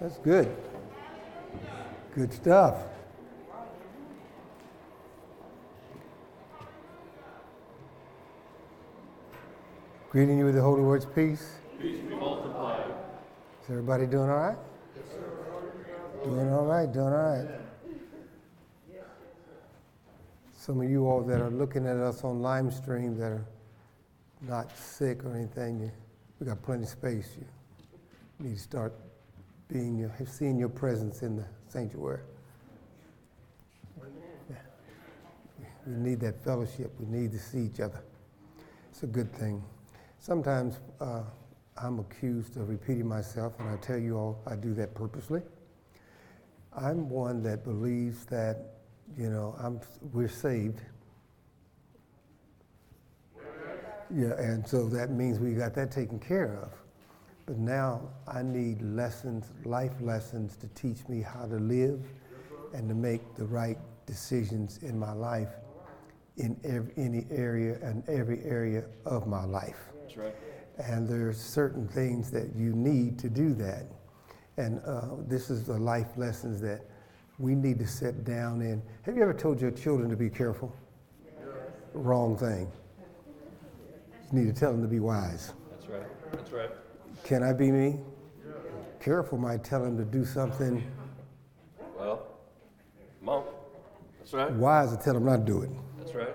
That's good. Good stuff. Greeting you with the Holy Words peace. Peace be multiplied. Is everybody doing all right? Yes, sir. Doing all right, doing all right. Some of you all that are looking at us on live stream that are not sick or anything, you, we got plenty of space. You need to start being your, seeing your presence in the sanctuary. Yeah. We need that fellowship. We need to see each other. It's a good thing. Sometimes uh, I'm accused of repeating myself, and I tell you all I do that purposely. I'm one that believes that, you know, I'm, we're saved. Yeah, and so that means we got that taken care of. But now I need lessons, life lessons, to teach me how to live and to make the right decisions in my life in every, any area and every area of my life. That's right. And there's certain things that you need to do that. And uh, this is the life lessons that we need to sit down in. Have you ever told your children to be careful? Yes. Wrong thing. You need to tell them to be wise. That's right. That's right. Can I be me? Careful might tell him to do something. Well, mom. That's right. Wise to tell him not to do it. That's right.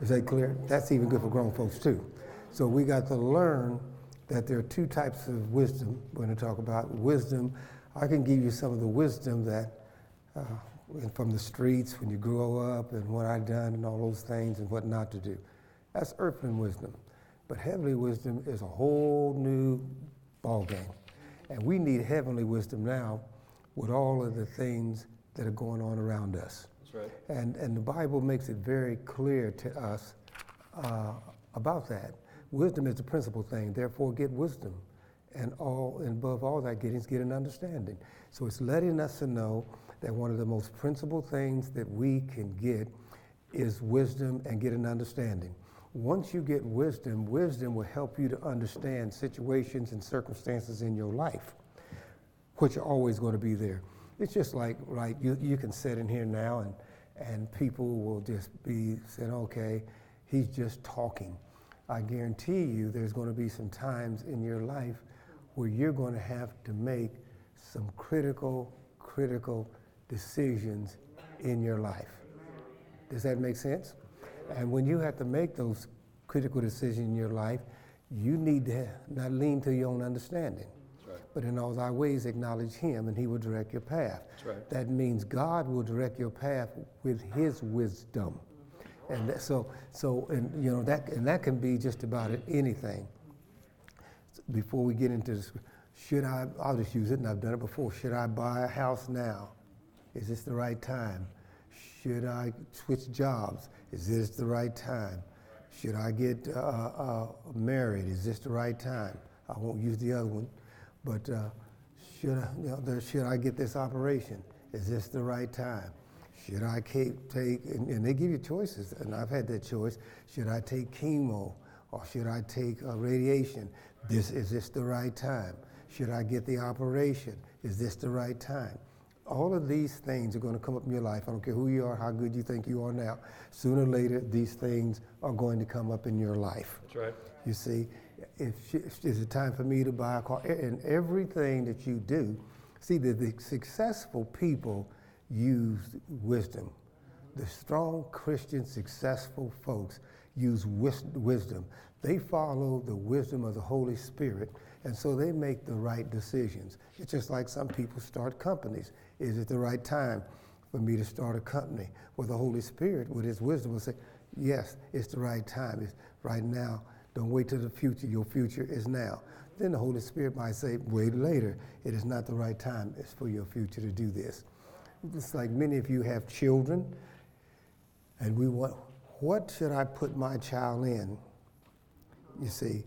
Is that clear? That's even good for grown folks too. So we got to learn that there are two types of wisdom. We're going to talk about wisdom. I can give you some of the wisdom that uh, from the streets when you grow up and what I've done and all those things and what not to do. That's earthly wisdom. But heavenly wisdom is a whole new ballgame. And we need heavenly wisdom now with all of the things that are going on around us. That's right. And, and the Bible makes it very clear to us uh, about that. Wisdom is the principal thing, therefore, get wisdom. And all and above all that getting is get an understanding. So it's letting us to know that one of the most principal things that we can get is wisdom and get an understanding. Once you get wisdom, wisdom will help you to understand situations and circumstances in your life, which are always going to be there. It's just like, right, you, you can sit in here now and, and people will just be saying, okay, he's just talking. I guarantee you there's going to be some times in your life where you're going to have to make some critical, critical decisions in your life. Does that make sense? And when you have to make those critical decisions in your life, you need to not lean to your own understanding. Right. But in all thy ways acknowledge him and he will direct your path. Right. That means God will direct your path with his wisdom. And that, so, so, and you know that, and that can be just about anything. Before we get into this, should I? I'll just use it, and I've done it before. Should I buy a house now? Is this the right time? Should I switch jobs? Is this the right time? Should I get uh, uh, married? Is this the right time? I won't use the other one, but uh, should I, you know, should I get this operation? Is this the right time? Should I take, and, and, they give you choices, and I've had that choice. Should I take chemo or should I take uh, radiation? This, is this the right time? Should I get the operation? Is this the right time? All of these things are going to come up in your life. I don't care who you are, how good you think you are now. Sooner or later, these things are going to come up in your life. That's right. You see, if, if is it time for me to buy a car? And everything that you do, see, the, the successful people use wisdom. The strong Christian, successful folks use wis- wisdom. They follow the wisdom of the Holy Spirit, and so they make the right decisions. It's just like some people start companies. Is it the right time for me to start a company? Well, the Holy Spirit, with His wisdom, will say, Yes, it's the right time. It's right now. Don't wait till the future. Your future is now. Then the Holy Spirit might say, Wait later. It is not the right time. It's for your future to do this. It's like many of you have children, and we want, what should I put my child in? You see,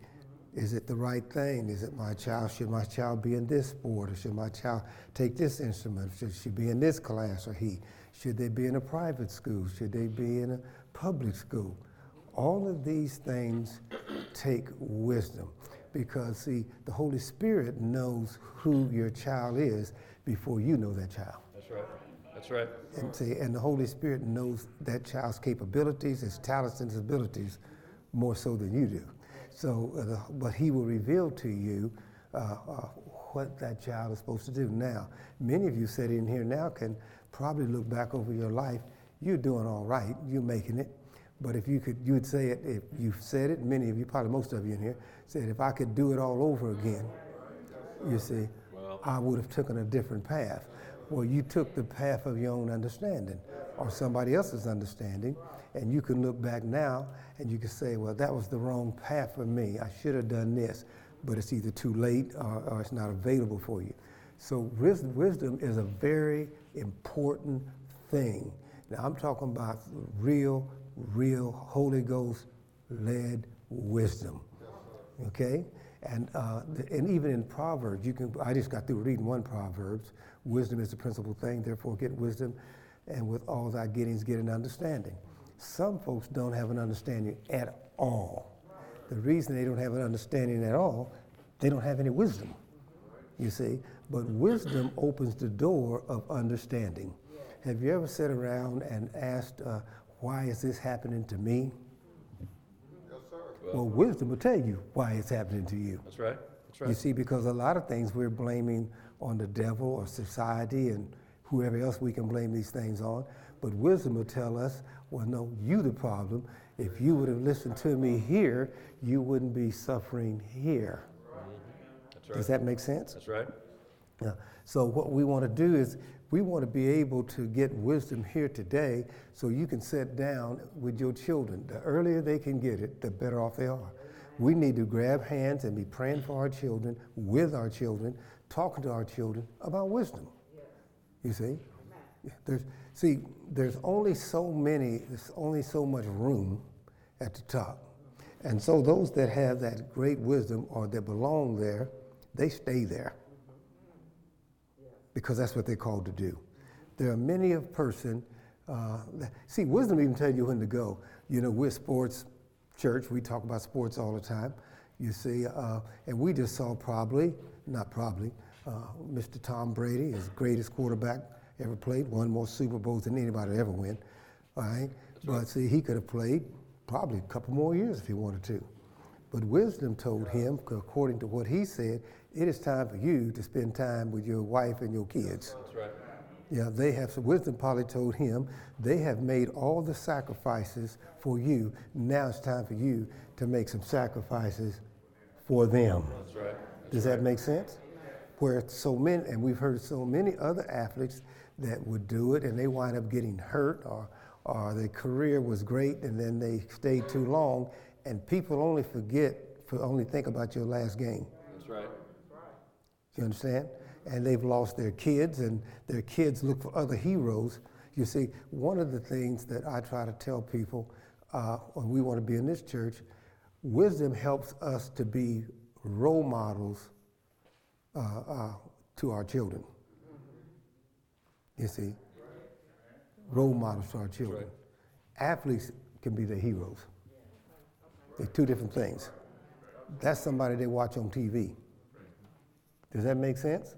is it the right thing? Is it my child? Should my child be in this sport? Or should my child take this instrument? Should she be in this class or he? Should they be in a private school? Should they be in a public school? All of these things take wisdom Because, see, the Holy Spirit knows who your child is before you know that child. That's right. That's right. And, see, and the Holy Spirit knows that child's capabilities, his talents, and his abilities more so than you do. So, uh, the, but He will reveal to you uh, uh, what that child is supposed to do. Now, many of you sitting here now can probably look back over your life. You're doing all right. You're making it. But if you could, you would say it, if you've said it, many of you, probably most of you in here, said, if I could do it all over again, you see, Well. I would have taken a different path. Well, you took the path of your own understanding or somebody else's understanding, and you can look back now and you can say, well, that was the wrong path for me. I should have done this, but it's either too late or, or it's not available for you. So wisdom, is a very important thing. Now I'm talking about real, real Holy Ghost led wisdom. Okay? And, uh, and even in Proverbs, you can, I just got through reading one Proverbs. Wisdom is the principal thing, therefore get wisdom, and with all thy gettings get an understanding. Some folks don't have an understanding at all. The reason they don't have an understanding at all, they don't have any wisdom, you see. But wisdom opens the door of understanding. Have you ever sat around and asked, uh, why is this happening to me? Well, wisdom will tell you why it's happening to you. That's right. That's right. You see, because a lot of things we're blaming on the devil or society and whoever else we can blame these things on. But wisdom will tell us, well, no, you the problem. If you would have listened to me here, you wouldn't be suffering here. That's Does that make sense? That's right. Yeah. So what we want to do is we want to be able to get wisdom here today so you can sit down with your children. The earlier they can get it, the better off they are. We need to grab hands and be praying for our children, with our children, talking to our children about wisdom. You see? There's, see, there's only so many, there's only so much room at the top. And so those that have that great wisdom or that belong there, they stay there because that's what they're called to do. There are many a person. Uh, that, see, wisdom even tell you when to go. You know, we're sports church. We talk about sports all the time. You see, uh, and we just saw probably, not probably, uh, Mr. Tom Brady, his greatest quarterback ever played, won more Super Bowls than anybody ever win. All right, but see, he could have played probably a couple more years if he wanted to. But wisdom told him, according to what he said, it is time for you to spend time with your wife and your kids. That's right. Yeah, they have some wisdom probably told him they have made all the sacrifices for you. Now it's time for you to make some sacrifices for them. That's right. Does that make sense? Where so many, and we've heard so many other athletes that would do it and they wind up getting hurt or, or their career was great and then they stayed too long and people only forget, for only think about your last game. That's right. You understand? And they've lost their kids, and their kids look for other heroes. You see, one of the things that I try to tell people uh, when we want to be in this church, wisdom helps us to be role models uh, uh, to our children. You see, role models for our children. right. Athletes can be their heroes. They're two different things. That's somebody they watch on TV. Does that make sense?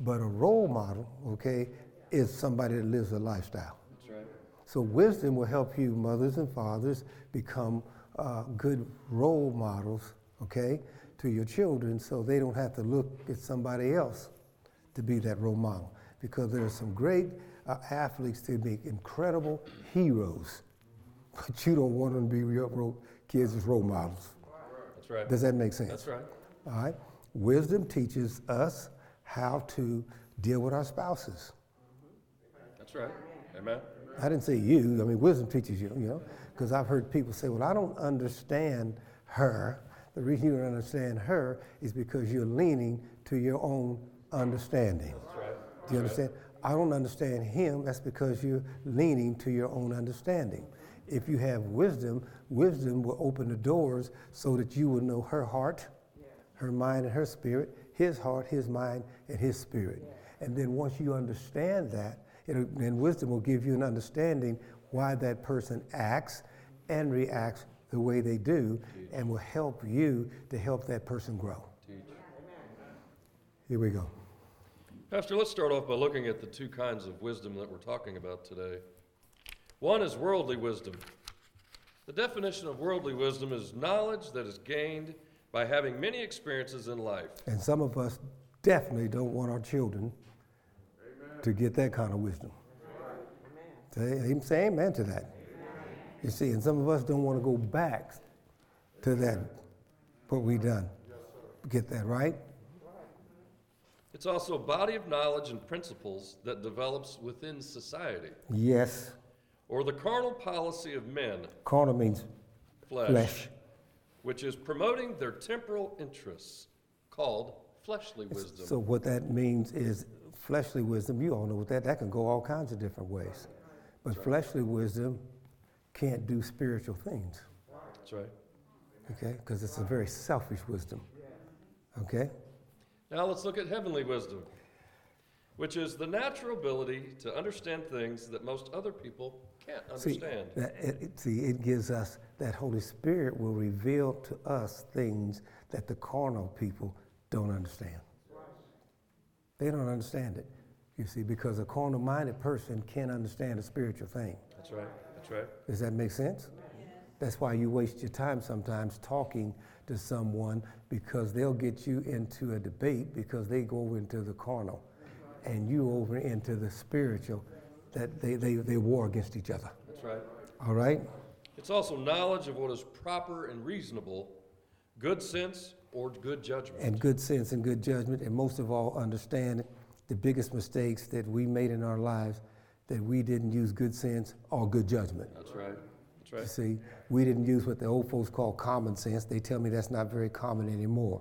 But a role model, okay, is somebody that lives a lifestyle. That's right. So wisdom will help you, mothers and fathers, become uh, good role models, okay, to your children, so they don't have to look at somebody else to be that role model. Because there are some great uh, athletes that make incredible heroes, but you don't want them to be your role, kids as role models. That's right. Does that make sense? That's right. All right. Wisdom teaches us how to deal with our spouses. That's right. Amen. I didn't say you. I mean, wisdom teaches you. You know, because I've heard people say, "Well, I don't understand her." The reason you don't understand her is because you're leaning to your own understanding. Do you understand? I don't understand him. That's because you're leaning to your own understanding. If you have wisdom, wisdom will open the doors so that you will know her heart, her mind, and her spirit, his heart, his mind, and his spirit. And then once you understand that, then wisdom will give you an understanding why that person acts and reacts the way they do and will help you to help that person grow. Teach. Here we go. Pastor, let's start off by looking at the two kinds of wisdom that we're talking about today. One is worldly wisdom. The definition of worldly wisdom is knowledge that is gained by having many experiences in life. And some of us definitely don't want our children to get that kind of wisdom. Say, say amen to that. You see, and some of us don't want to go back to that, what we done. Get that right? It's also a body of knowledge and principles that develops within society, Yes. or the carnal policy of men, Carnal means flesh, flesh. which is promoting their temporal interests, called fleshly wisdom. So what that means is fleshly wisdom. You all know what that that can go all kinds of different ways. But fleshly wisdom can't do spiritual things. That's right. Okay? Because it's a very selfish wisdom. Okay? Now let's look at heavenly wisdom, which is the natural ability to understand things that most other people can't See, understand. it, it- see, it gives us that Holy Spirit will reveal to us things that the carnal people don't understand. They don't understand it, you see, because a carnal minded person can't understand a spiritual thing. That's right. That's right. Does that make sense? That's why you waste your time sometimes talking to someone because they'll get you into a debate because they go over into the carnal and you over into the spiritual that they, they, they war against each other. That's right. All right? It's also knowledge of what is proper and reasonable, good sense or good judgment. And good sense and good judgment, and most of all, understand the biggest mistakes that we made in our lives that we didn't use good sense or good judgment. That's right. That's You see, we didn't use what the old folks call common sense. They tell me that's not very common anymore.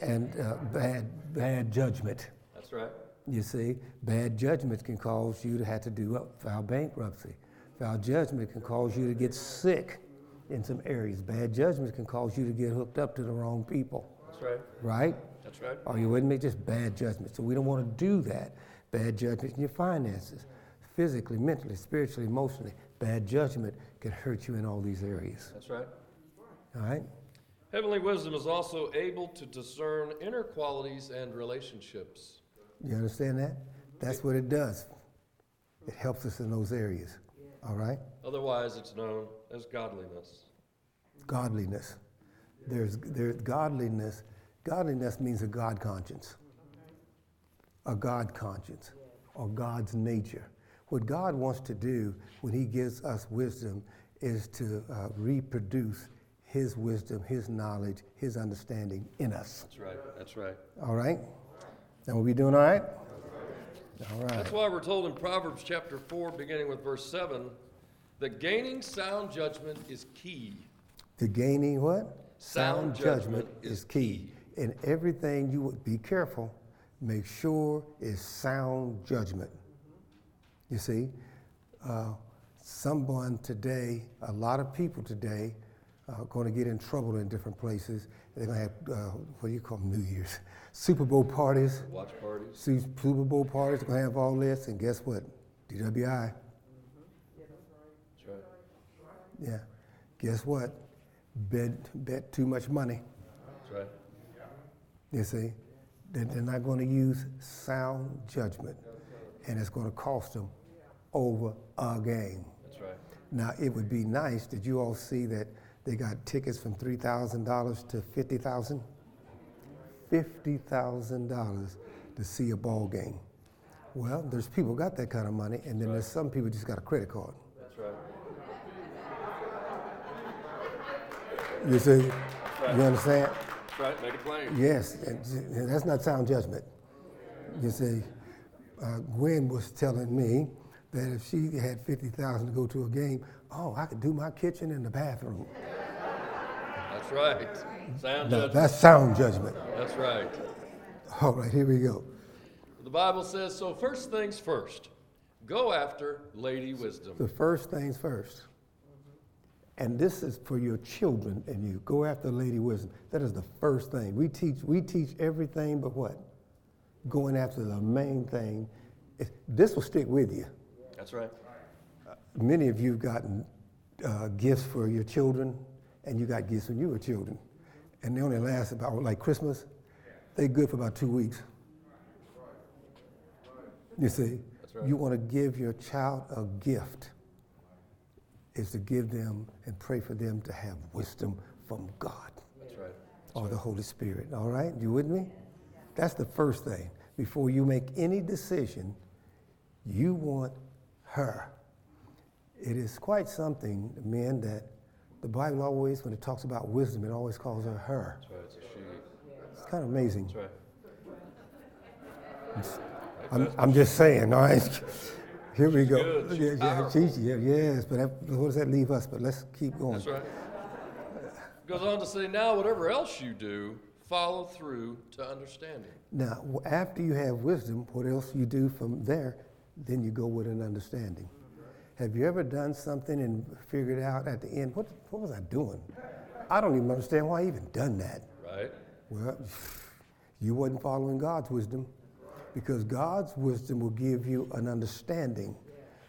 And uh, bad, bad judgment. That's right. You see, bad judgment can cause you to have to do up, file bankruptcy. Foul judgment can cause you to get sick in some areas. Bad judgment can cause you to get hooked up to the wrong people, That's right. right? That's right. Are you with me? Just bad judgment. So we don't want to do that. Bad judgment in your finances, physically, mentally, spiritually, emotionally. Bad judgment can hurt you in all these areas. That's right. All right? Heavenly wisdom is also able to discern inner qualities and relationships. You understand that? That's what it does. It helps us in those areas. All right? Otherwise, it's known as godliness. Godliness. There's, there's godliness. Godliness means a God conscience, a God conscience, or God's nature. What God wants to do when He gives us wisdom is to uh, reproduce His wisdom, His knowledge, His understanding in us. That's right. That's right. All right? Now, we'll be doing all right? All right. That's why we're told in Proverbs chapter 4, beginning with verse 7, that gaining sound judgment is key. To gaining what? Sound judgment is key. In everything you would be careful, make sure is sound judgment. You see, uh, someone today, a lot of people today, are going to get in trouble in different places. They're going to have, uh, what do you call them, New Year's? Super Bowl parties. Watch parties. Super Bowl parties, they're going to have all this, and guess what? DWI. That's right. Yeah. Guess what? Bet, bet too much money. That's right. You see, They- they're not going to use sound judgment, and it's going to cost them over a game. That's right. Now, it would be nice that you all see that they got tickets from three thousand dollars to 50,000. $50,000 to see a ball game. Well, there's people got that kind of money, and then there's some people just got a credit card. That's right. You see, you understand? That's right. Make it plain. Yes, that's not sound judgment. You see, uh, Gwen was telling me that if she had fifty thousand to go to a game, oh, I could do my kitchen in the bathroom. That's right. Sound Now, judgment. that's sound judgment. That's right. All right, here we go. The Bible says so. First things first. Go after Lady Wisdom. The first things first. And this is for your children and you. Go after Lady Wisdom. That is the first thing. We teach, we teach everything but what? Going after the main thing. This will stick with you. That's right. Many of you have gotten uh, gifts for your children, and you got gifts when you were children. And they only last about, like Christmas, They're good for about two weeks. You see, right. you want to give your child a gift is to give them and pray for them to have wisdom from God That's right. or the Holy Spirit. All right? You with me? That's the first thing. Before you make any decision, you want her. It is quite something, men, that the Bible always, when it talks about wisdom, it always calls her her. That's right. It's. It's kind of amazing. That's right. I'm, I'm just saying, all right? Here we go. good. Yeah, yeah, yes, but that, what does that leave us? But let's keep going. That's right. Goes on to say, now whatever else you do, follow through to understanding. Now, after you have wisdom, what else you do from there, then you go with an understanding. Have you ever done something and figured out at the end, what, what was I doing? I don't even understand why I even done that. Right? Well, you wasn't following God's wisdom because God's wisdom will give you an understanding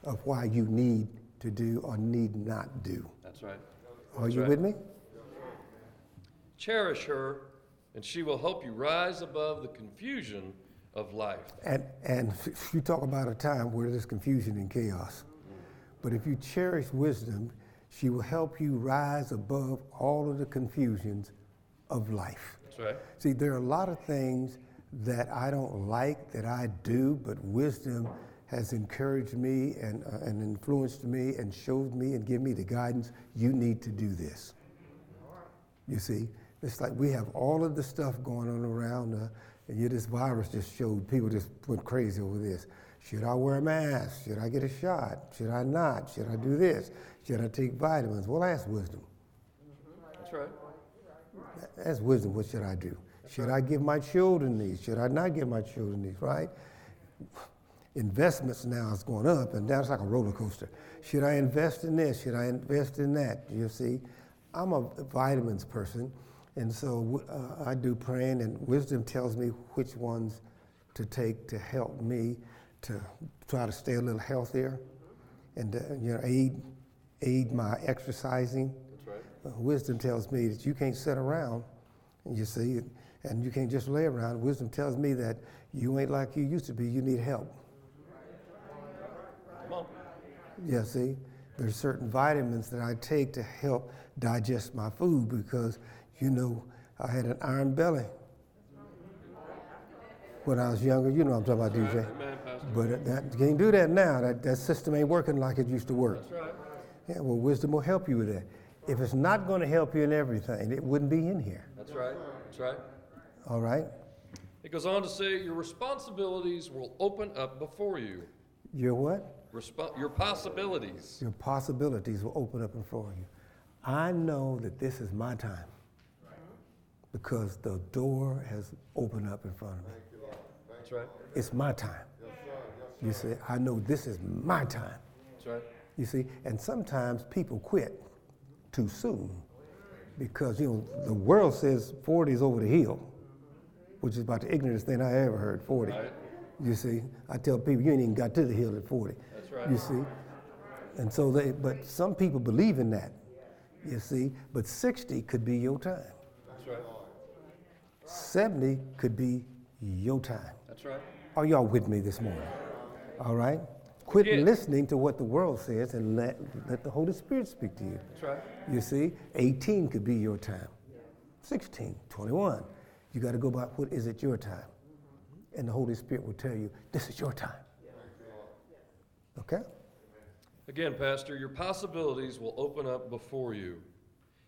of why you need to do or need not do. That's right. Are you right. with me? Cherish her, and she will help you rise above the confusion of life. And, and you talk about a time where there's confusion and chaos. But if you cherish wisdom, she will help you rise above all of the confusions of life. That's right. See, there are a lot of things that I don't like that I do, but wisdom has encouraged me and, uh, and influenced me and showed me and give me the guidance you need to do this. You see, it's like we have all of the stuff going on around, uh, and you, this virus just showed people just went crazy over this. Should I wear a mask? Should I get a shot? Should I not? Should I do this? Should I take vitamins? Well, that's wisdom. That's right. That's wisdom. What should I do? Should I give my children these? Should I not give my children these? Right? Investments now is going up and down. It's like a roller coaster. Should I invest in this? Should I invest in that? You see, I'm a vitamins person, and so uh, I do praying, and wisdom tells me which ones to take to help me to try to stay a little healthier, and uh, you know aid aid my exercising. That's right. Uh, Wisdom tells me that you can't sit around, and you see, and you can't just lay around. Wisdom tells me that you ain't like you used to be. You need help. Yeah, see, there's certain vitamins that I take to help digest my food because, you know, I had an iron belly when I was younger. You know what I'm talking about, DJ. But that, you can't do that now. That, that system ain't working like it used to work. That's right. Yeah, well, wisdom will help you with that. If it's not going to help you in everything, it wouldn't be in here. That's right. That's right. All right? It goes on to say, your responsibilities will open up before you. Your what? Respo- your possibilities. Your possibilities will open up in front of you. I know that this is my time because the door has opened up in front of me. That's right. It's my time. You see, I know this is my time. That's right. You see, and sometimes people quit too soon because, you know, the world says 40 is over the hill, which is about the ignorantest thing I ever heard 40. Right. You see, I tell people you ain't even got to the hill at 40. That's right. You see, and so they, but some people believe in that. You see, but 60 could be your time. That's right. 70 could be your time. That's right. Are y'all with me this morning? All right? Quit Yeah. listening to what the world says and let, let the Holy Spirit speak to you. That's right. You see, 18 could be your time. 16, 21. You got to go by what is it your time? Mm-hmm. And the Holy Spirit will tell you, this is your time. Okay? Again, Pastor, your possibilities will open up before you.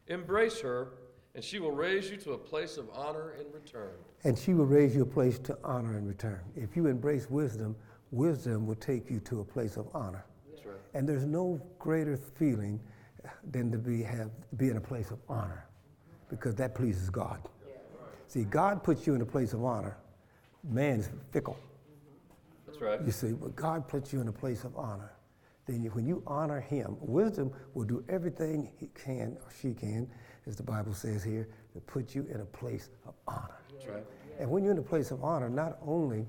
Embrace her, and she will raise you to a place of honor in return. And she will raise you a place to honor in return. If you embrace wisdom, wisdom will take you to a place of honor. That's right. And there's no greater feeling than to be, have, be in a place of honor because that pleases God. See, God puts you in a place of honor. Man is fickle. That's right. You see, but God puts you in a place of honor. Then you, when you honor Him, wisdom will do everything He can or she can, as the Bible says here, to put you in a place of honor. Right. And when you're in a place of honor, not only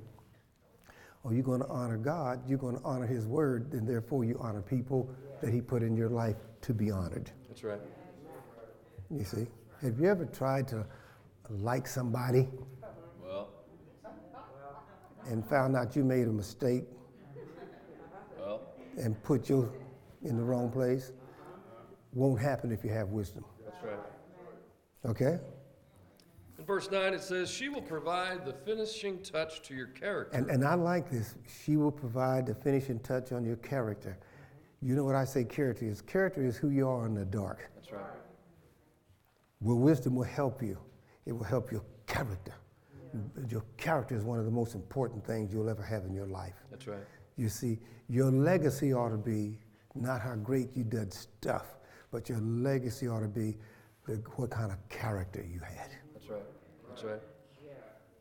are you going to honor God, you're going to honor His word, and therefore you honor people that He put in your life to be honored. That's right. You see? Have you ever tried to like somebody Well, and found out you made a mistake well, and put you in the wrong place? Won't happen if you have wisdom. Okay? In verse 9, it says, She will provide the finishing touch to your character. And, and I like this. She will provide the finishing touch on your character. You know what I say character is? Character is who you are in the dark. That's right. Well, wisdom will help you. It will help your character. Your character is one of the most important things you'll ever have in your life. That's right. You see, your legacy ought to be not how great you did stuff, but your legacy ought to be the, what kind of character you had. That's right. That's right.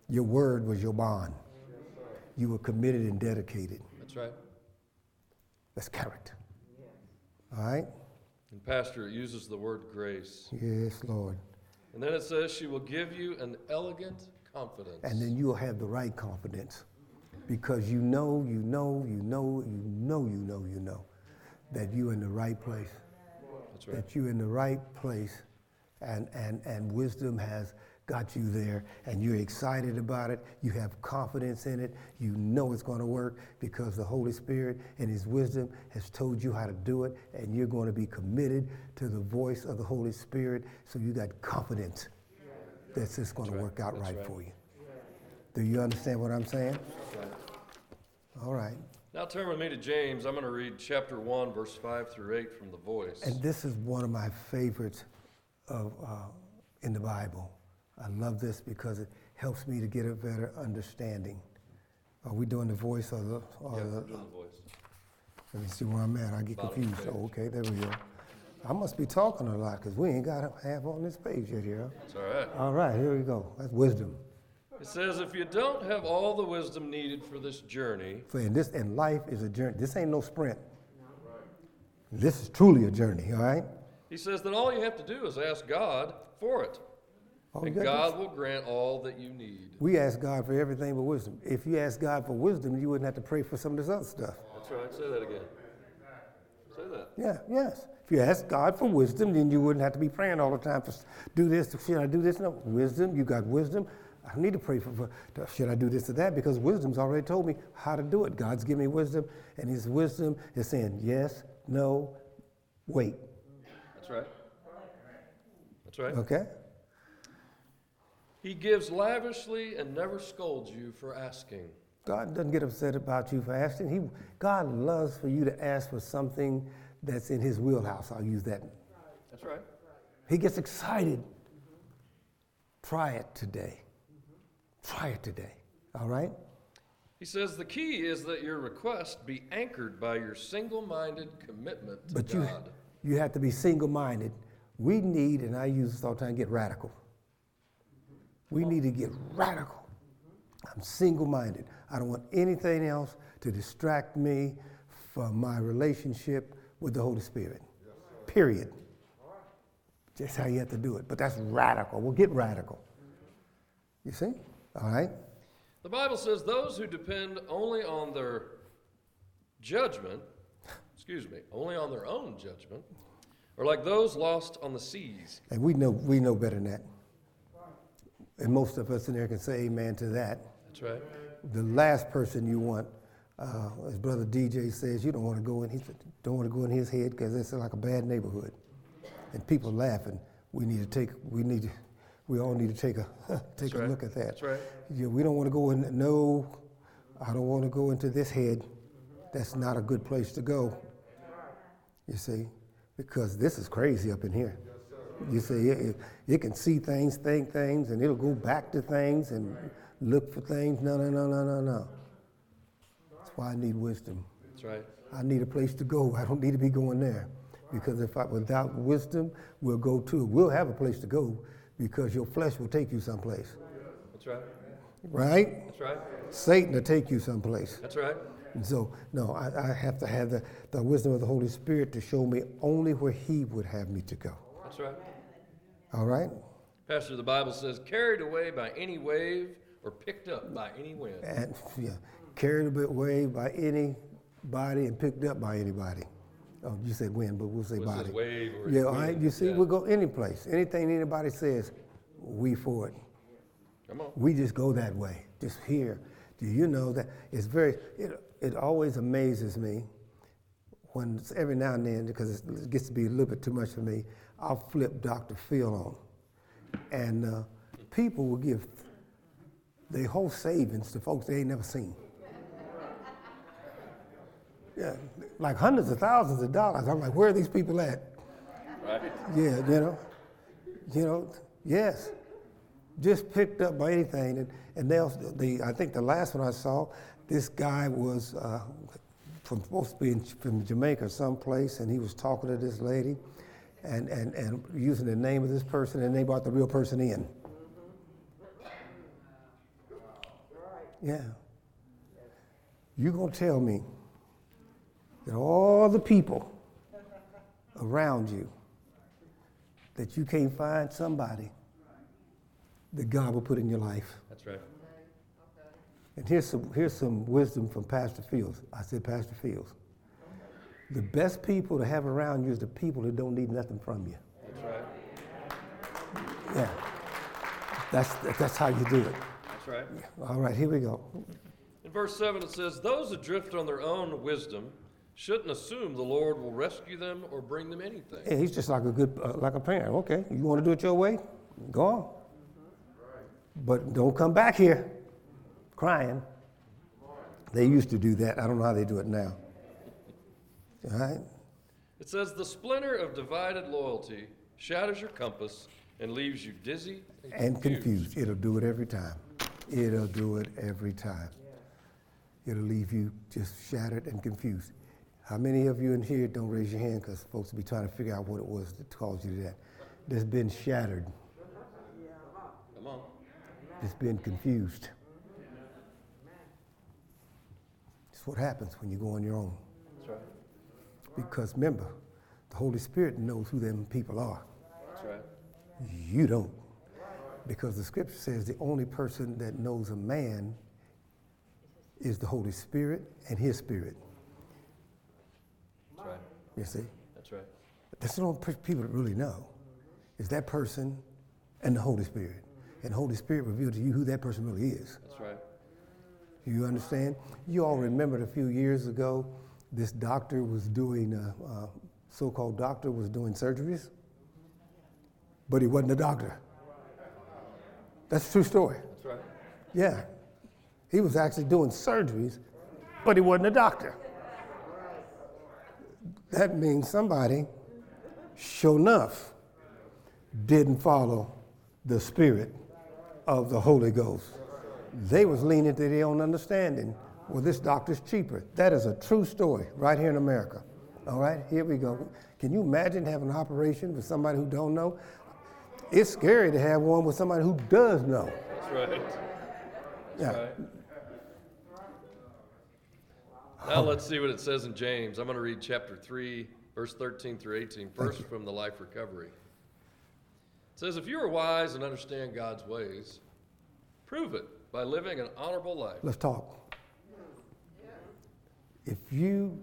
Your word was your bond. You were committed and dedicated. That's right. That's character. All right? And Pastor, it uses the word grace. Yes, Lord. And then it says, She will give you an elegant confidence. And then you'll have the right confidence because you know, you know, you know, you know, you know, you know that you're in the right place. That's right. That you're in the right place and, and, and wisdom has got you there and you're excited about it. You have confidence in it. You know it's going to work because the Holy Spirit and His wisdom has told you how to do it and you're going to be committed to the voice of the Holy Spirit. So you got confidence that it's going to work out right, right. for you. Do you understand what I'm saying? All right. Now turn with me to James. I'm going to read chapter 1, verse 5 through 8 from the voice. And this is one of my favorites of, uh, in the Bible. I love this because it helps me to get a better understanding. Are we doing the voice or the? Or yeah, the doing the voice. let me see where I'm at. I get Bottom confused. Oh, okay, there we go. I must be talking a lot because we ain't got half on this page yet here. It's all right. All right, here we go. That's wisdom. It says, If you don't have all the wisdom needed for this journey, So in this, and life is a journey. This ain't no sprint. This is truly a journey. All right. he says, then all you have to do is ask God for it. You And God will grant all that you need. We ask God for everything but wisdom. If you ask God for wisdom, you wouldn't have to pray for some of this other stuff. That's right. Say that again. Say that. Yeah, yes. If you ask God for wisdom, then you wouldn't have to be praying all the time for do this, should I do this? No, wisdom, you got wisdom. I don't need to pray for, for should I do this or that because wisdom's already told me how to do it. God's given me wisdom, and His wisdom is saying yes, no, wait. That's right. That's right. Okay? He gives lavishly and never scolds you for asking. God doesn't get upset about you for asking. He, God loves for you to ask for something that's in His wheelhouse. I'll use that. That's right. He gets excited. Try it today. Try it today. All right? He says the key is that your request be anchored by your single minded commitment to But you, God. you have to be single minded. We need, and I use this all the time, get radical. We need to get radical. I'm single minded. I don't want anything else to distract me from my relationship with the Holy Spirit. Period. Just how you have to do it. But that's radical. We'll get radical. You see? All right? The Bible says those who depend only on their judgment, excuse me, only on their own judgment, are like those lost on the seas. And we know, we know better than that. And most of us in there can say amen to that. That's right. the last person you want, uh, as Brother DJ says, you don't want to go in. He said, don't want to go in his head because it's like a bad neighborhood, and people laughing. We need to take. We need. To, we all need to take a take That's a right. look at that. That's right. Yeah, we don't want to go in. No, I don't want to go into this head. That's not a good place to go. You see, because this is crazy up in here. You see, it, it, it can see things, think things, and it'll go back to things and look for things. No, no, no, no, no, no. That's why I need wisdom. That's right. I need a place to go. I don't need to be going there. Because if I, without wisdom, we'll go to, we'll have a place to go because your flesh will take you someplace. That's right. Right? That's right. Satan will take you someplace. That's right. And so, no, I, I have to have the, the wisdom of the Holy Spirit to show me only where He would have me to go. That's right. All right? Pastor, the Bible says, carried away by any wave or picked up by any wind. And yeah, carried away by anybody and picked up by anybody. Oh, you said when, but we'll say body. wave or Yeah, all right. You see, Yeah. we'll go any place. Anything anybody says, we for it. Come on. We just go that way. Just here. Do you know that it's very? It it always amazes me when it's every now and then because it gets to be a little bit too much for me. I'll flip Dr. Phil on, and uh, people will give their whole savings to folks they ain't never seen. Yeah, like hundreds of thousands of dollars. I'm like, where are these people at? Right? Yeah, you know, you know, yes, just picked up by anything. And, and they'll, the, I think the last one I saw, this guy was uh, from, supposed to be in, from Jamaica or someplace, and he was talking to this lady and, and, and using the name of this person, and they brought the real person in. Yeah. You're gonna tell me that all the people around you that you can't find somebody that God will put in your life. That's right. And here's some, here's some wisdom from Pastor Fields. I said, Pastor Fields. The best people to have around you is the people that don't need nothing from you. That's right. Yeah. That's, that's how you do it. That's right. All right, here we go. In verse 7, it says, Those that drift on their own wisdom shouldn't assume the Lord will rescue them or bring them anything. Yeah, he's just like a good, uh, like a parent. Okay, you want to do it your way? Go on. But don't come back here crying. They used to do that. I don't know how they do it now. All right? It says, The splinter of divided loyalty shatters your compass and leaves you dizzy and And confused. It'll do it every time. It'll do it every time. It'll leave you just shattered and confused. How many of you in here don't raise your hand because folks will be trying to figure out what it was that caused you to that? That's been shattered. Come on. It's been confused. It's what happens when you go on your own. That's right. Because remember, the Holy Spirit knows who them people are. That's right. You don't. Because the scripture says the only person that knows a man is the Holy Spirit and his spirit. You see? That's right. That's the only people that really know is that person and the Holy Spirit. And the Holy Spirit revealed to you who that person really is. That's right. You understand? You all remembered a few years ago, this doctor was doing, uh, uh, so-called doctor was doing surgeries, but he wasn't a doctor. That's a true story. That's right. Yeah. He was actually doing surgeries, but he wasn't a doctor. That means somebody, sure enough, didn't follow the spirit of the Holy Ghost. They was leaning to their own understanding. Well, this doctor's cheaper. That is a true story right here in America. All right, here we go. Can you imagine having an operation with somebody who don't know? It's scary to have one with somebody who does know. That's right. Yeah. Right. Now oh. let's see what it says in James. I'm going to read chapter 3, verse 13 through 18, first from the Life Recovery. It says, If you are wise and understand God's ways, prove it by living an honorable life. Let's talk. If you,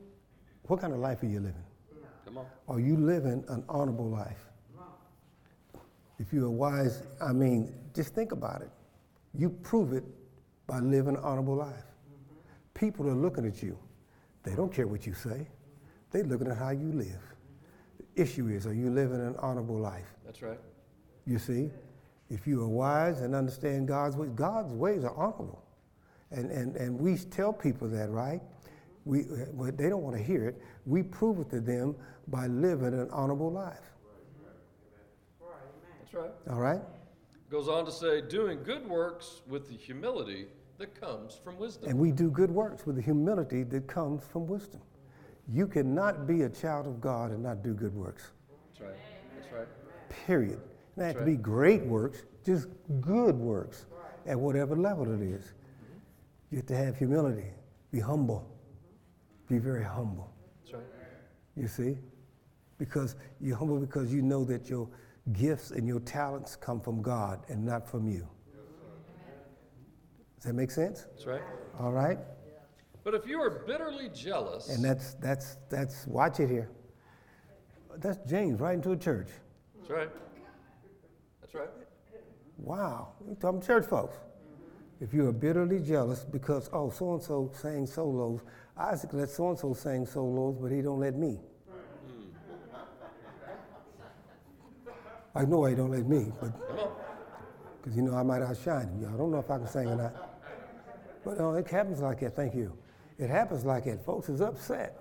what kind of life are you living? Come on. Are you living an honorable life? If you're wise, I mean, just think about it. You prove it by living an honorable life. People are looking at you. They don't care what you say. They're looking at how you live. The issue is, are you living an honorable life? That's right. You see, if you are wise and understand God's ways, God's ways are honorable. And, and, and we tell people that, right? We, but they don't want to hear it. We prove it to them by living an honorable life. That's right. All right? Goes on to say, doing good works with the humility that comes from wisdom. And we do good works with the humility that comes from wisdom. You cannot be a child of God and not do good works. That's right. That's right. Period. Not have to be great works, just good works at whatever level it is. You have to have humility, be humble, be very humble. That's right. You see? Because you're humble because you know that your gifts and your talents come from God and not from you. Does that make sense? That's right. All right? But if you are bitterly jealous, And that's that's that's watch it here. That's James right into a church. That's right. That's right. Wow. You talking church folks. If you are bitterly jealous because, oh, so and so sang solos, Isaac let so and so sing solos, but he don't let me. Hmm. I know he don't let me, but because you know I might outshine him. I don't know if I can sing or not. But no, it happens like that. Thank you. It happens like that. Folks is upset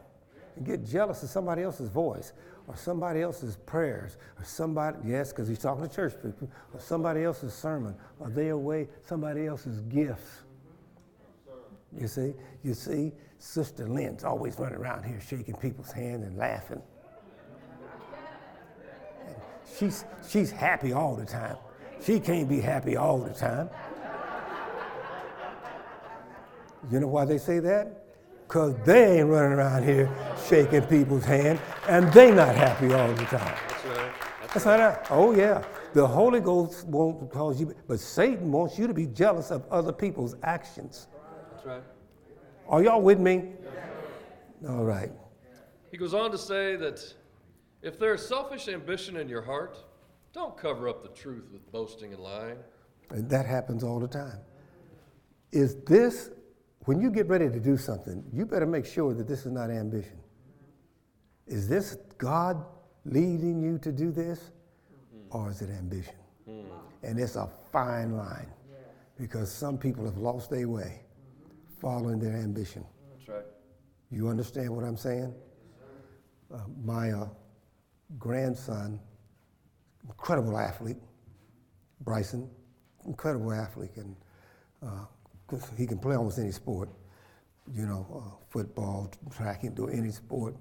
and get jealous of somebody else's voice or somebody else's prayers or somebody, yes, because he's talking to church people, or somebody else's sermon or they away somebody else's gifts. You see, you see, Sister Lynn's always running around here shaking people's hands and laughing. And she's, she's happy all the time. She can't be happy all the time. You know why they say that? Because they ain't running around here shaking people's hand and they not happy all the time. That's right. That's not right. Oh, yeah. The Holy Ghost won't cause you, but Satan wants you to be jealous of other people's actions. That's right. Are y'all with me? All right. He goes on to say that if there's selfish ambition in your heart, don't cover up the truth with boasting and lying. And that happens all the time. Is this, when you get ready to do something, you better make sure that this is not ambition. Is this God leading you to do this? Or is it ambition? And it's a fine line because some people have lost their way following their ambition. That's right. You understand what I'm saying? Uh, my uh, grandson, incredible athlete, Bryson, incredible athlete, and uh, he can play almost any sport. You know, uh, football, track, he can do any sport.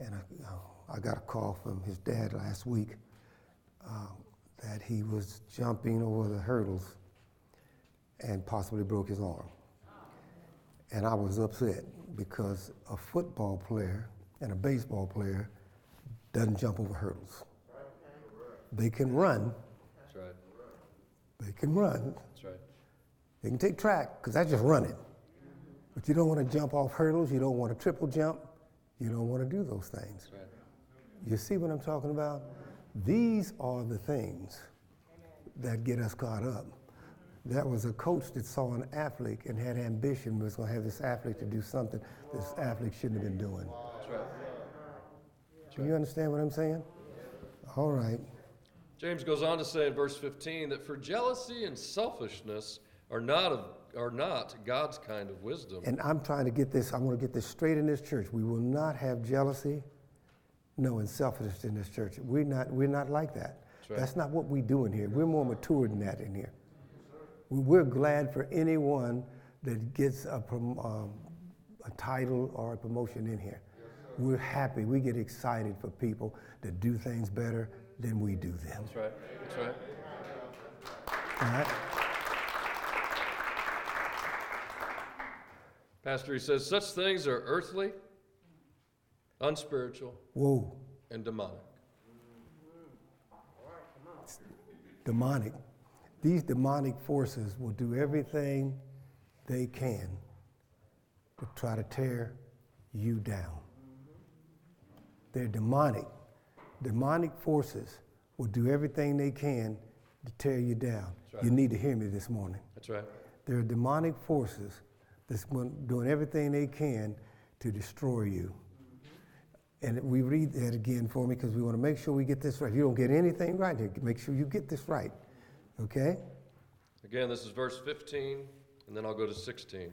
And I, uh, I got a call from his dad last week uh, that he was jumping over the hurdles and possibly broke his arm. And I was upset because a football player and a baseball player doesn't jump over hurdles. They can run, That's right. they can run, That's right. They can take track, because that's just running. But you don't want to jump off hurdles, you don't want to triple jump, you don't want to do those things. Right. You see what I'm talking about? These are the things that get us caught up. That was a coach that saw an athlete and had ambition, was going to have this athlete to do something this athlete shouldn't have been doing. Right. Do you understand what I'm saying? All right. James goes on to say in verse 15 that for jealousy and selfishness are not of, are not God's kind of wisdom. And I'm trying to get this, I want to get this straight in this church. We will not have jealousy, no, and selfishness in this church. We're not, we're not like that. That's right. That's not what we do in here. We're more mature than that in here. We- We're glad for anyone that gets a, prom, um, a title or a promotion in here. We're happy. We get excited for people that do things better than we do them. That's right. That's right. All right? Pastor, he says, such things are earthly, unspiritual, Whoa, and demonic. demonic. These demonic forces will do everything they can to try to tear you down. They're demonic. Demonic forces will do everything they can to tear you down. That's You need to hear me this morning. That's right. There are demonic forces that's doing everything they can to destroy you. And we read that again for me because we want to make sure we get this right. If you don't get anything right here, make sure you get this right. Okay? Again, this is verse 15, and then I'll go to 16.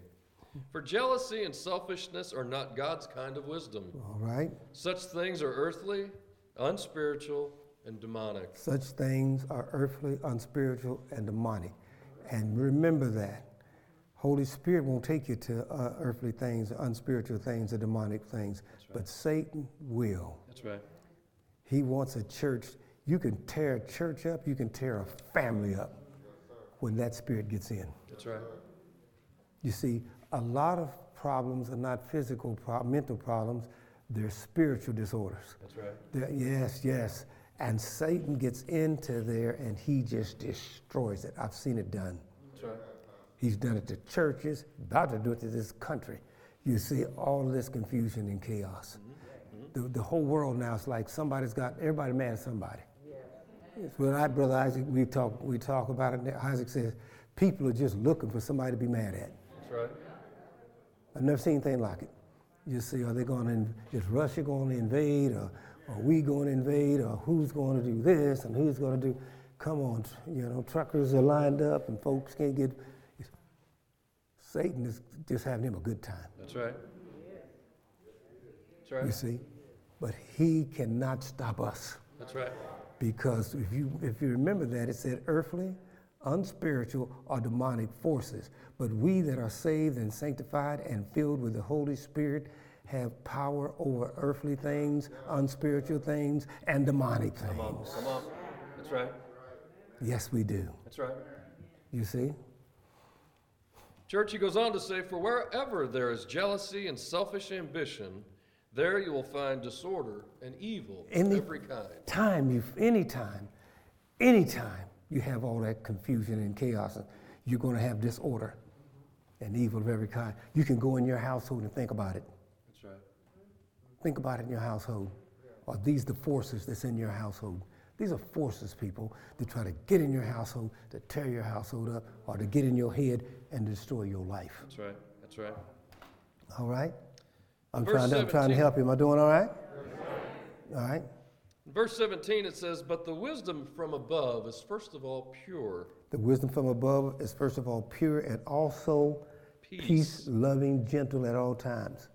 For jealousy and selfishness are not God's kind of wisdom. All right? Such things are earthly, unspiritual, and demonic. Such things are earthly, unspiritual, and demonic. And remember that. Holy Spirit won't take you to uh, earthly things, unspiritual things, or demonic things, right. but Satan will. That's right. He wants a church. You can tear a church up, you can tear a family up when that spirit gets in. That's right. You see, a lot of problems are not physical, pro- mental problems, they're spiritual disorders. That's right. They're- yes, yes. And Satan gets into there and he just destroys it. I've seen it done. That's right. He's done it to churches, about to do it to this country. You see all this confusion and chaos. the, the whole world now is like somebody's got everybody mad at somebody. It's what I, brother Isaac, we talk we talk about it. Isaac says people are just looking for somebody to be mad at. That's right. I've never seen anything like it. You see, are they going to, is Russia going to invade, or are we going to invade, or who's going to do this, and who's going to do? Come on, you know, truckers are lined up, and folks can't get. Satan is just having him a good time. That's right. That's right. You see, but he cannot stop us That's right. because if you if you remember that it said earthly, unspiritual, or demonic forces. But we that are saved and sanctified and filled with the Holy Spirit have power over earthly things, unspiritual things, and demonic things. Come on. Come on. That's right. Yes, we do. That's right. You see? Church, he goes on to say, For wherever there is jealousy and selfish ambition, there you will find disorder and evil of every kind. time you, anytime, anytime you have all that confusion and chaos, you're going to have disorder and evil of every kind. You can go in your household and think about it. That's right. Think about it in your household. Are these the forces that's in your household? These are forces, people, to try to get in your household, to tear your household up, or to get in your head and destroy your life. That's right. That's right. All right? I'm, Verse trying to, I'm trying to help you. Am I doing all right? All right? Verse 17, it says, But the wisdom from above is first of all pure, The wisdom from above is first of all pure and also peace, peace, loving, gentle at all times.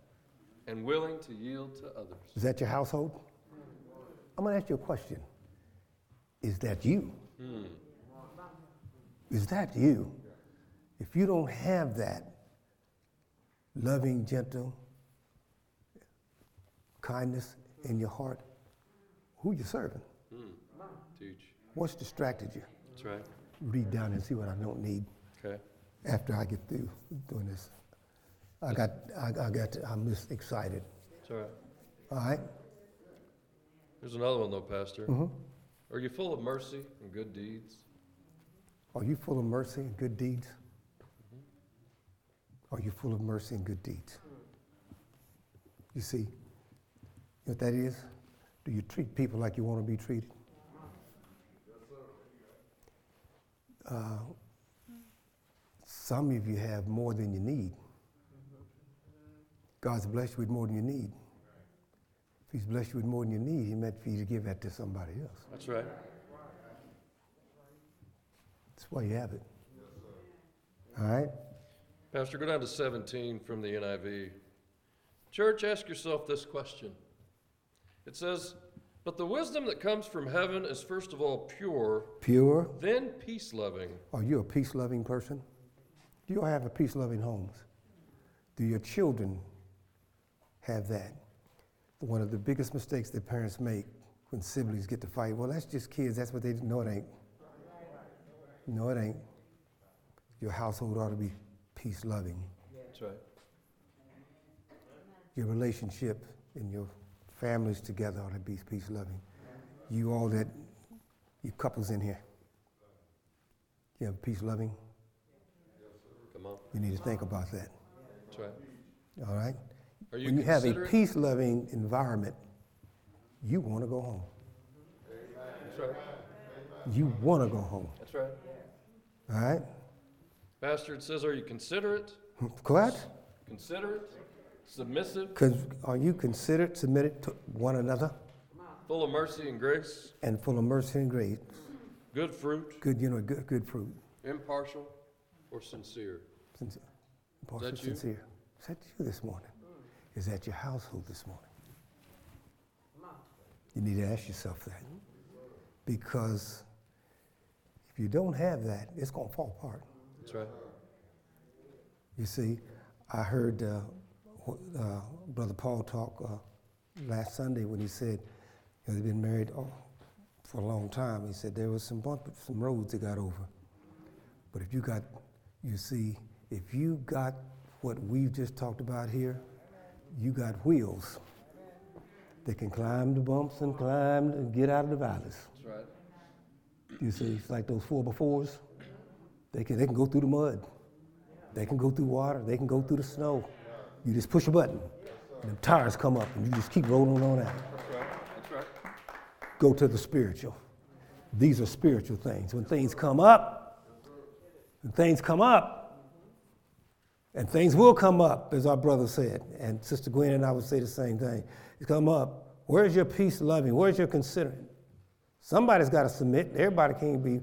and willing to yield to others. Is that your household? I'm going to ask you a question. Is that you? Is that you? If you don't have that loving, gentle kindness in your heart, who you serving? Teach. What's distracted you? That's right. Read down and see what I don't need Okay. after I get through doing this. I got, I, I got, I'm just excited. That's all right. All right? There's another one, though, Pastor. Mhm. Are you full of mercy and good deeds? Are you full of mercy and good deeds? Are you full of mercy and good deeds? You see, you know what that is? Do you treat people like you want to be treated? Uh, some of you have more than you need. God's blessed you with more than you need. He's blessed you with more than you need, He meant for you to give that to somebody else. That's right. That's why you have it. All right? Pastor, go down to 17 from the NIV. Church, ask yourself this question. It says, But the wisdom that comes from heaven is first of all pure, Pure. then peace loving. Are you a peace loving person? Do you all have a peace loving homes? Do your children have that? One of the biggest mistakes that parents make when siblings get to fight, well, that's just kids. That's what they No, it ain't. No, it ain't. Your household ought to be peace loving. That's right. Your relationship and your families together ought to be peace loving. You all that, you couples in here, you have peace loving. Come on. You need to think about that. That's right. All right? Are you when you have a peace loving environment, you want to go home. That's right. You want to go home. That's right. All right? Pastor, it says, Are you considerate? What? Considerate? Submissive? Are you considerate, submitted to one another, Full of mercy and grace? and full of mercy and grace? Good fruit? Good, you know, good, good fruit. Impartial? Or sincere? Sincere. Impartial, that you? sincere. Is that you this morning? Is that your household this morning? You need to ask yourself that. Because if you don't have that, it's going to fall apart. That's right. You see, I heard uh, uh, Brother Paul talk uh, last Sunday when he said, you know, they've been married oh, for a long time. He said there was some bump, some roads they got over. But if you got, you see, if you got what we've just talked about here, you got wheels that can climb the bumps and climb and get out of the valleys. That's right. You see, it's like those four by fours. They can, they can go through the mud. They can go through water. They can go through the snow. You just push a button And the tires come up, and you just keep rolling on out. That's right. That's right. Go to the spiritual. These are spiritual things. When things come up, when things come up, and things will come up, as our brother said, and Sister Gwen and I would say the same thing. It come up. Where's your peace loving? Where's your considering? Somebody's got to submit. Everybody can't be.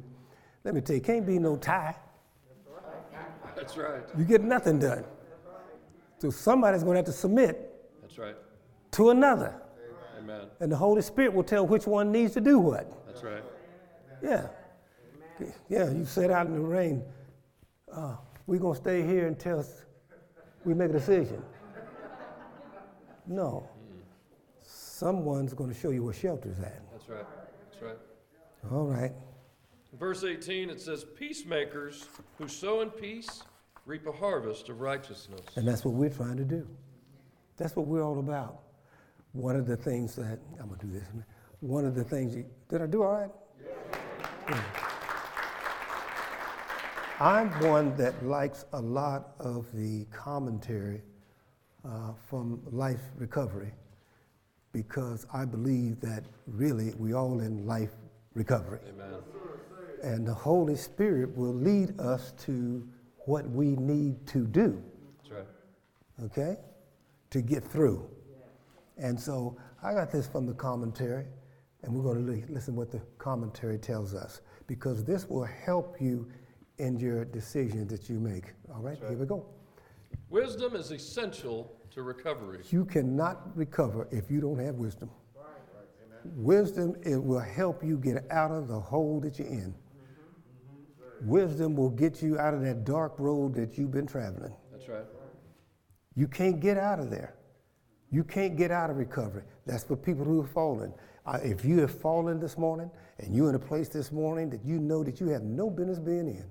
Let me tell you, can't be no tie. That's right. You get nothing done. So somebody's going to have to submit That's right. to another, Amen. and the Holy Spirit will tell which one needs to do what. That's right. Yeah. Yeah, you sit out in the rain. Uh, we're going to stay here until we make a decision. No. Someone's going to show you where shelter's at. That's right. That's right. All right. In verse 18, it says, Peacemakers who sow in peace reap a harvest of righteousness. And that's what we're trying to do. That's what we're all about. One of the things that, I'm going to do this. One of the things, you, did I do all right? Yeah. I'm one that likes a lot of the commentary uh, from Life Recovery because I believe that really we all in life recovery. Amen. And the Holy Spirit will lead us to what we need to do That's right. okay, to get through. And so I got this from the commentary, and we're going to listen what the commentary tells us because this will help you in your decisions that you make. All right, here we go. Wisdom is essential to recovery. You cannot recover if you don't have wisdom. Wisdom it will help you get out of the hole that you're in. Wisdom will get you out of that dark road that you've been traveling. That's right. You can't get out of there. You can't get out of recovery. That's for people who have fallen. Uh, if you have fallen this morning and you're in a place this morning that you know that you have no business being in,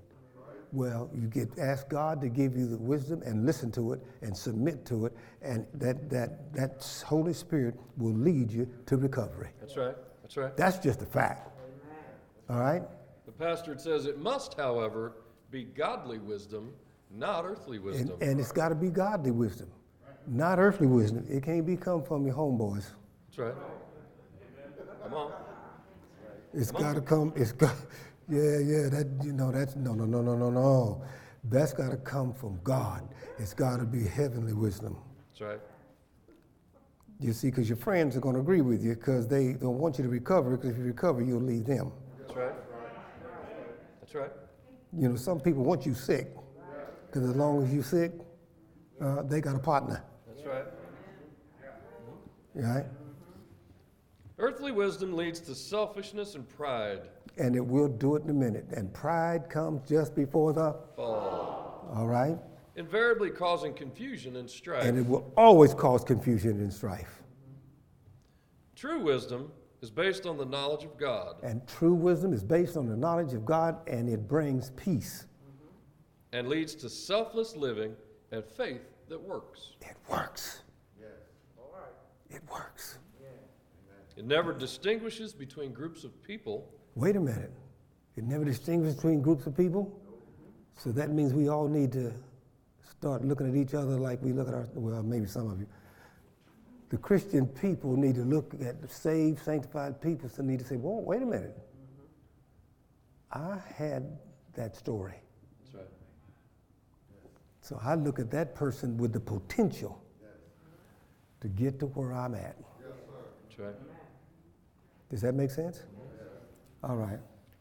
well, you get ask God to give you the wisdom and listen to it and submit to it, and that that that Holy Spirit will lead you to recovery. That's right. That's right. That's just a fact. All right. The pastor says it must, however, be godly wisdom, not earthly And, wisdom. and it's got to be godly wisdom, not earthly wisdom. It can't be come from your homeboys. That's right. Come on. It's got to come. It's got. Yeah, yeah. That you know. That's no, no, no, no, no, no. That's got to come from God. It's got to be heavenly wisdom. That's right. You see, because your friends are going to agree with you because they don't want you to recover. Because if you recover, you'll leave them. That's right. That's right. You know, some people want you sick because as long as you're sick, uh, they got a partner. That's right. Right? Earthly wisdom leads to selfishness and pride. And it will do it in a minute. And pride comes just before the. Fall. All right. Invariably causing confusion and strife. And it will always cause confusion and strife. True wisdom is based on the knowledge of God And true wisdom is based on the knowledge of God and it brings peace. and leads to selfless living and faith that works. It works. Yes. All right. It works. It never distinguishes between groups of people, Wait a minute. It never distinguishes between groups of people. So that means we all need to start looking at each other like we look at our, well, maybe some of you. The Christian people need to look at the saved, sanctified people, so need to say, whoa, wait a minute. I had that story. that's right. So I look at that person with the potential to get to where I'm at. That's right. Does that make sense? All right.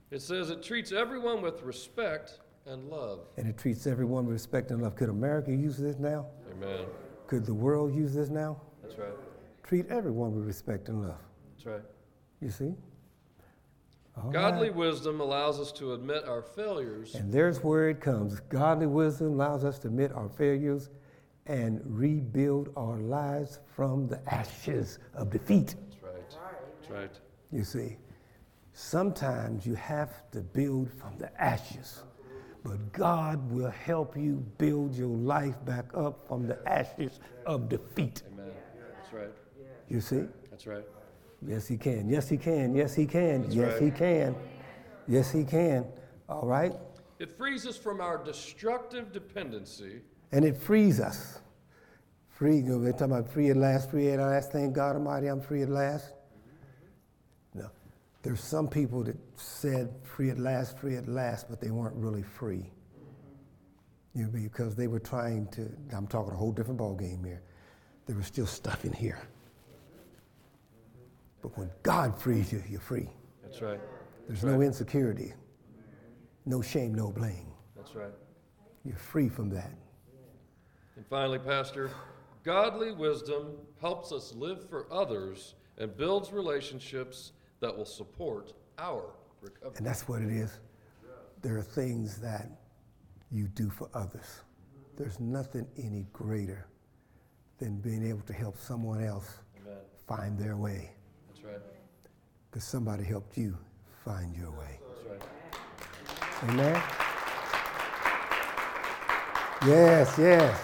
It says it treats everyone with respect and love. And it treats everyone with respect and love. Could America use this now? Amen. Could the world use this now? That's right. Treat everyone with respect and love. That's right. You see? All Godly right. wisdom allows us to admit our failures And there's where it comes. Godly wisdom allows us to admit our failures and rebuild our lives from the ashes of defeat. That's right. That's right. You see, sometimes you have to build from the ashes, but God will help you build your life back up from the ashes of defeat. Amen. That's right. You see? That's right. Yes, He can. Yes, He can. Yes, He can. That's yes, right. He can. Yes, He can. All right? It frees us from our destructive dependency And it frees us free. You know, they're talking about free at last, free at last. Thank God Almighty, I'm free at last. There's some people that said free at last, free at last, but they weren't really free. You know, because they were trying to. I'm talking a whole different ball game here. There was still stuff in here. But when God frees you, you're free. That's right. There's no insecurity, no shame, no blame. That's right. You're free from that. And finally, Pastor, godly wisdom helps us live for others and builds relationships that will support our recovery. And that's what it is. There are things that you do for others. There's nothing any greater than being able to help someone else Amen. find their way That's right. because somebody helped you find your way. That's right. Amen? Yes, yes.